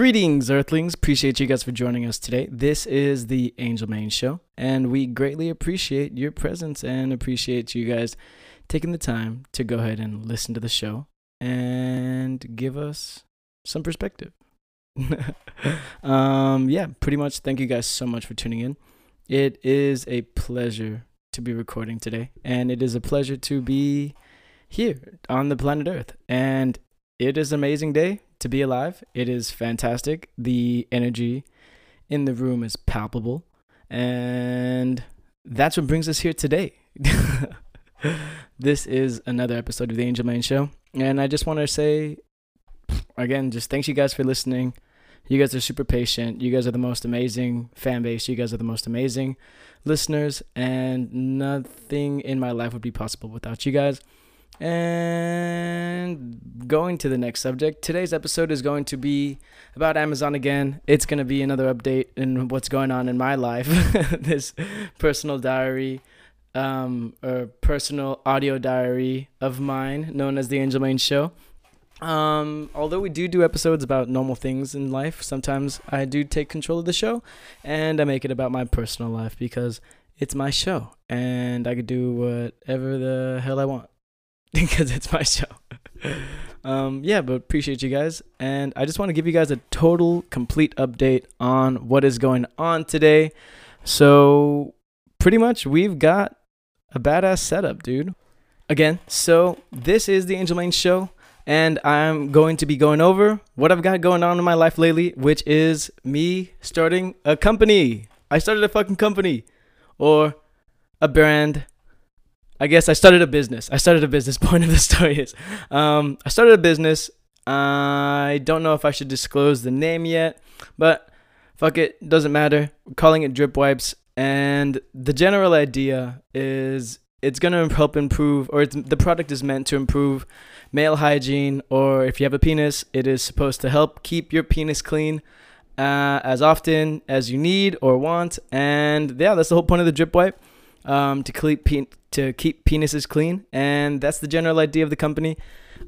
Greetings, Earthlings. Appreciate you guys for joining us today. This is the Angel Main Show, and we greatly appreciate your presence and appreciate you guys taking the time to go ahead and listen to the show and give us some perspective. um, yeah, pretty much. Thank you guys so much for tuning in. It is a pleasure to be recording today, and it is a pleasure to be here on the planet Earth. And it is an amazing day to be alive. It is fantastic. The energy in the room is palpable. And that's what brings us here today. this is another episode of the Angel Man Show. And I just want to say, again, just thanks you guys for listening. You guys are super patient. You guys are the most amazing fan base. You guys are the most amazing listeners. And nothing in my life would be possible without you guys. And going to the next subject, today's episode is going to be about Amazon again. It's going to be another update in what's going on in my life, this personal diary, um, or personal audio diary of mine, known as the Angel Main Show. Um, although we do do episodes about normal things in life, sometimes I do take control of the show and I make it about my personal life because it's my show and I could do whatever the hell I want. because it's my show. um, yeah, but appreciate you guys. And I just want to give you guys a total, complete update on what is going on today. So, pretty much, we've got a badass setup, dude. Again, so this is the Angel Main Show. And I'm going to be going over what I've got going on in my life lately, which is me starting a company. I started a fucking company or a brand I guess I started a business. I started a business. Point of the story is, um, I started a business. I don't know if I should disclose the name yet, but fuck it, doesn't matter. We're calling it Drip Wipes, and the general idea is it's gonna help improve, or the product is meant to improve male hygiene, or if you have a penis, it is supposed to help keep your penis clean. Uh, as often as you need or want, and yeah, that's the whole point of the drip wipe um, to keep pe- to keep penises clean, and that's the general idea of the company.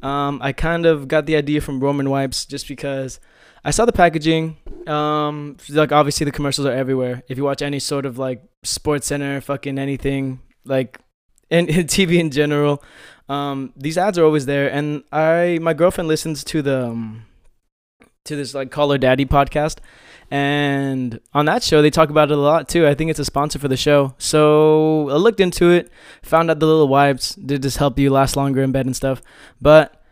Um, I kind of got the idea from Roman Wipes just because I saw the packaging. Um, like obviously the commercials are everywhere. If you watch any sort of like Sports Center, fucking anything like, and TV in general, um, these ads are always there. And I, my girlfriend listens to the, um, to this like Call Daddy podcast, and on that show, they talk about it a lot too. I think it's a sponsor for the show. So I looked into it, found out the little wipes did just help you last longer in bed and stuff. But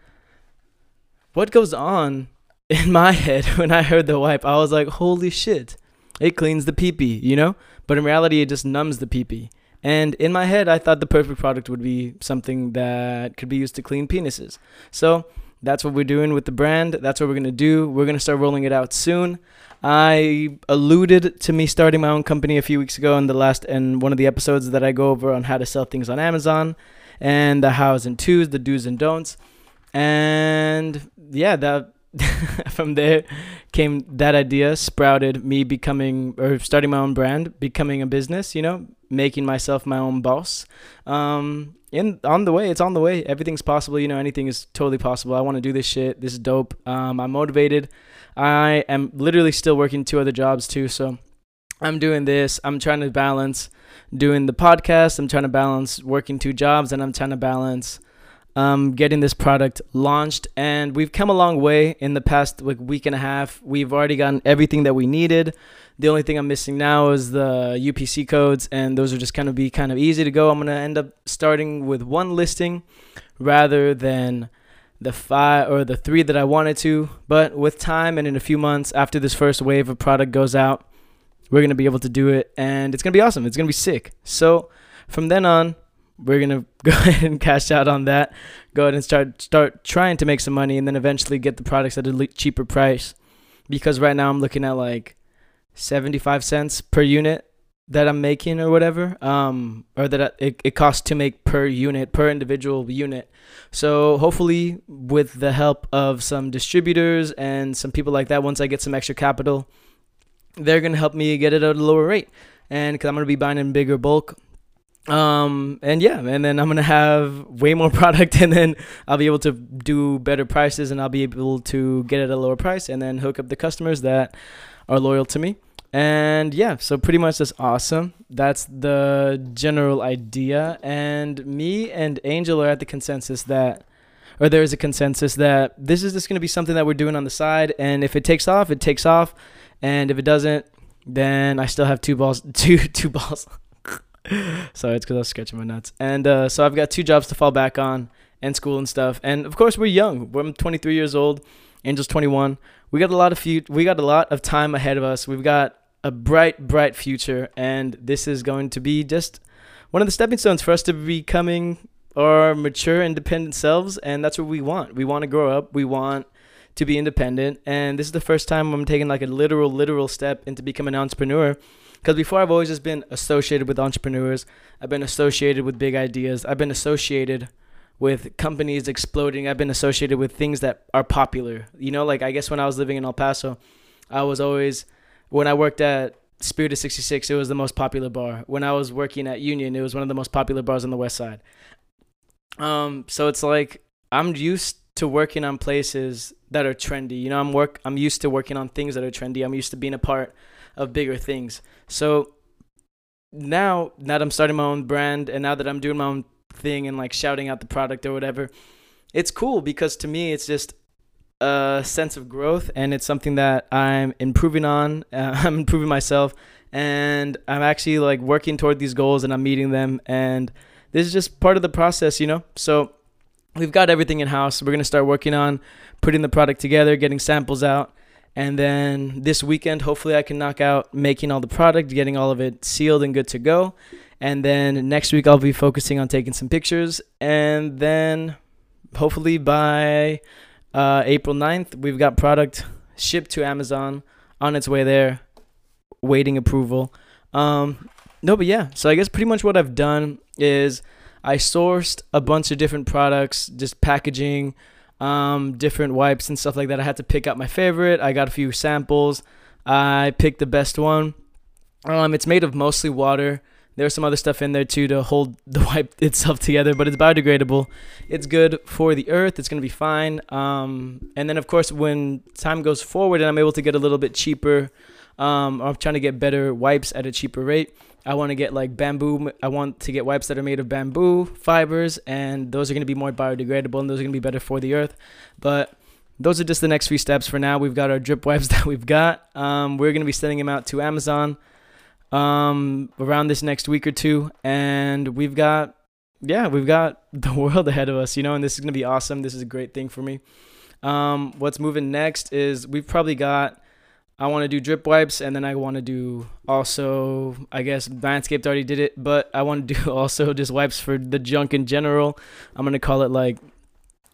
what goes on in my head when I heard the wipe, I was like, holy shit, it cleans the pee pee, you know? But in reality, it just numbs the pee pee. And in my head, I thought the perfect product would be something that could be used to clean penises. So that's what we're doing with the brand. That's what we're going to do. We're going to start rolling it out soon. I alluded to me starting my own company a few weeks ago in the last and one of the episodes that I go over on how to sell things on Amazon and the hows and twos, the do's and don'ts. And yeah, that from there came that idea sprouted me becoming or starting my own brand, becoming a business, you know, making myself my own boss. Um in on the way, it's on the way. Everything's possible, you know, anything is totally possible. I want to do this shit. This is dope. Um I'm motivated. I am literally still working two other jobs too. So I'm doing this. I'm trying to balance doing the podcast. I'm trying to balance working two jobs, and I'm trying to balance um, getting this product launched. And we've come a long way in the past like week and a half. We've already gotten everything that we needed. The only thing I'm missing now is the UPC codes, and those are just kind of be kind of easy to go. I'm gonna end up starting with one listing rather than the five or the three that I wanted to. But with time and in a few months after this first wave of product goes out, we're gonna be able to do it, and it's gonna be awesome. It's gonna be sick. So from then on, we're gonna go ahead and cash out on that. Go ahead and start start trying to make some money, and then eventually get the products at a cheaper price. Because right now I'm looking at like 75 cents per unit that I'm making or whatever, um, or that it, it costs to make per unit, per individual unit. So hopefully, with the help of some distributors and some people like that, once I get some extra capital, they're gonna help me get it at a lower rate. And because I'm gonna be buying in bigger bulk, um and yeah and then i'm gonna have way more product and then i'll be able to do better prices and i'll be able to get at a lower price and then hook up the customers that are loyal to me. And yeah so pretty much that's awesome. That's the general idea. And me and angel are at the consensus that or there is a consensus that this is just going to be something that we're doing on the side and if it takes off it takes off. And if it doesn't then i still have two balls two two balls Sorry, it's because I was sketching my nuts. And uh, so I've got two jobs to fall back on and school and stuff. And of course, we're young. I'm 23 years old. Angel's 21. We got a lot of fu- We got a lot of time ahead of us. We've got a bright, bright future, and this is going to be just one of the stepping stones for us to becoming our mature, independent selves. And that's what we want. We want to grow up. We want to be independent. And this is the first time I'm taking like a literal, literal step into becoming an entrepreneur because before I've always just been associated with entrepreneurs, I've been associated with big ideas, I've been associated with companies exploding, I've been associated with things that are popular. You know, like I guess when I was living in El Paso, I was always, when I worked at Spirit of 66, it was the most popular bar. When I was working at Union, it was one of the most popular bars on the west side. Um, so it's like I'm used to working on places that are trendy. You know, I'm work I'm used to working on things that are trendy. I'm used to being a part of bigger things. So now, that I'm starting my own brand and now that I'm doing my own thing and like shouting out the product or whatever, it's cool because to me, it's just a sense of growth and it's something that I'm improving on. Uh, I'm improving myself and I'm actually like working toward these goals and I'm meeting them. And this is just part of the process, you know? So we've got everything in house. We're going to start working on putting the product together, getting samples out. And then this weekend, hopefully, I can knock out making all the product, getting all of it sealed and good to go. And then next week, I'll be focusing on taking some pictures. And then hopefully by uh, April 9th, we've got product shipped to Amazon on its way there, waiting approval. Um, no, but yeah, so I guess pretty much what I've done is I sourced a bunch of different products, just packaging, um, different wipes and stuff like that. I had to pick out my favorite. I got a few samples. I picked the best one. Um, it's made of mostly water. There's some other stuff in there too to hold the wipe itself together, but it's biodegradable. It's good for the earth. It's gonna be fine. Um, and then of course, when time goes forward and I'm able to get a little bit cheaper, um, I'm trying to get better wipes at a cheaper rate. I want to get like bamboo. I want to get wipes that are made of bamboo fibers, and those are going to be more biodegradable and those are going to be better for the earth. But those are just the next few steps for now. We've got our drip wipes that we've got. Um, we're going to be sending them out to Amazon um, around this next week or two, and we've got yeah, we've got the world ahead of us, you know, and this is going to be awesome. This is a great thing for me. Um, what's moving next is we've probably got I want to do drip wipes, and then I want to do also, I guess Manscaped already did it, but I want to do also just wipes for the junk in general. I'm gonna call it like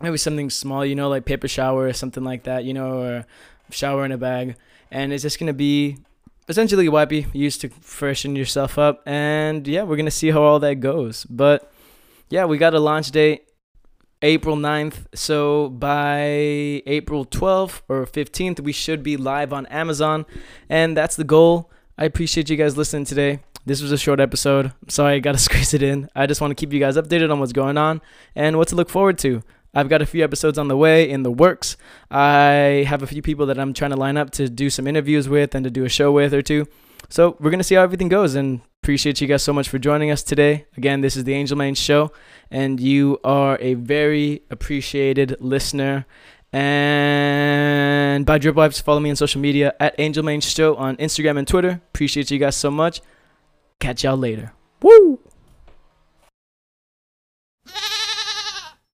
maybe something small, you know, like paper shower or something like that, you know, or shower in a bag, and it's just gonna be essentially wipey used to freshen yourself up, and yeah, we're gonna see how all that goes. But yeah, we got a launch date April 9th. So by April 12th or 15th, we should be live on Amazon. And that's the goal. I appreciate you guys listening today. This was a short episode. sorry I got to squeeze it in. I just want to keep you guys updated on what's going on and what to look forward to. I've got a few episodes on the way in the works. I have a few people that I'm trying to line up to do some interviews with and to do a show with or two. So we're going to see how everything goes and appreciate you guys so much for joining us today. Again, this is the Angel Main Show, and you are a very appreciated listener. And by Drip Wipes, follow me on social media at Angel Main Show on Instagram and Twitter. Appreciate you guys so much. Catch y'all later. Woo!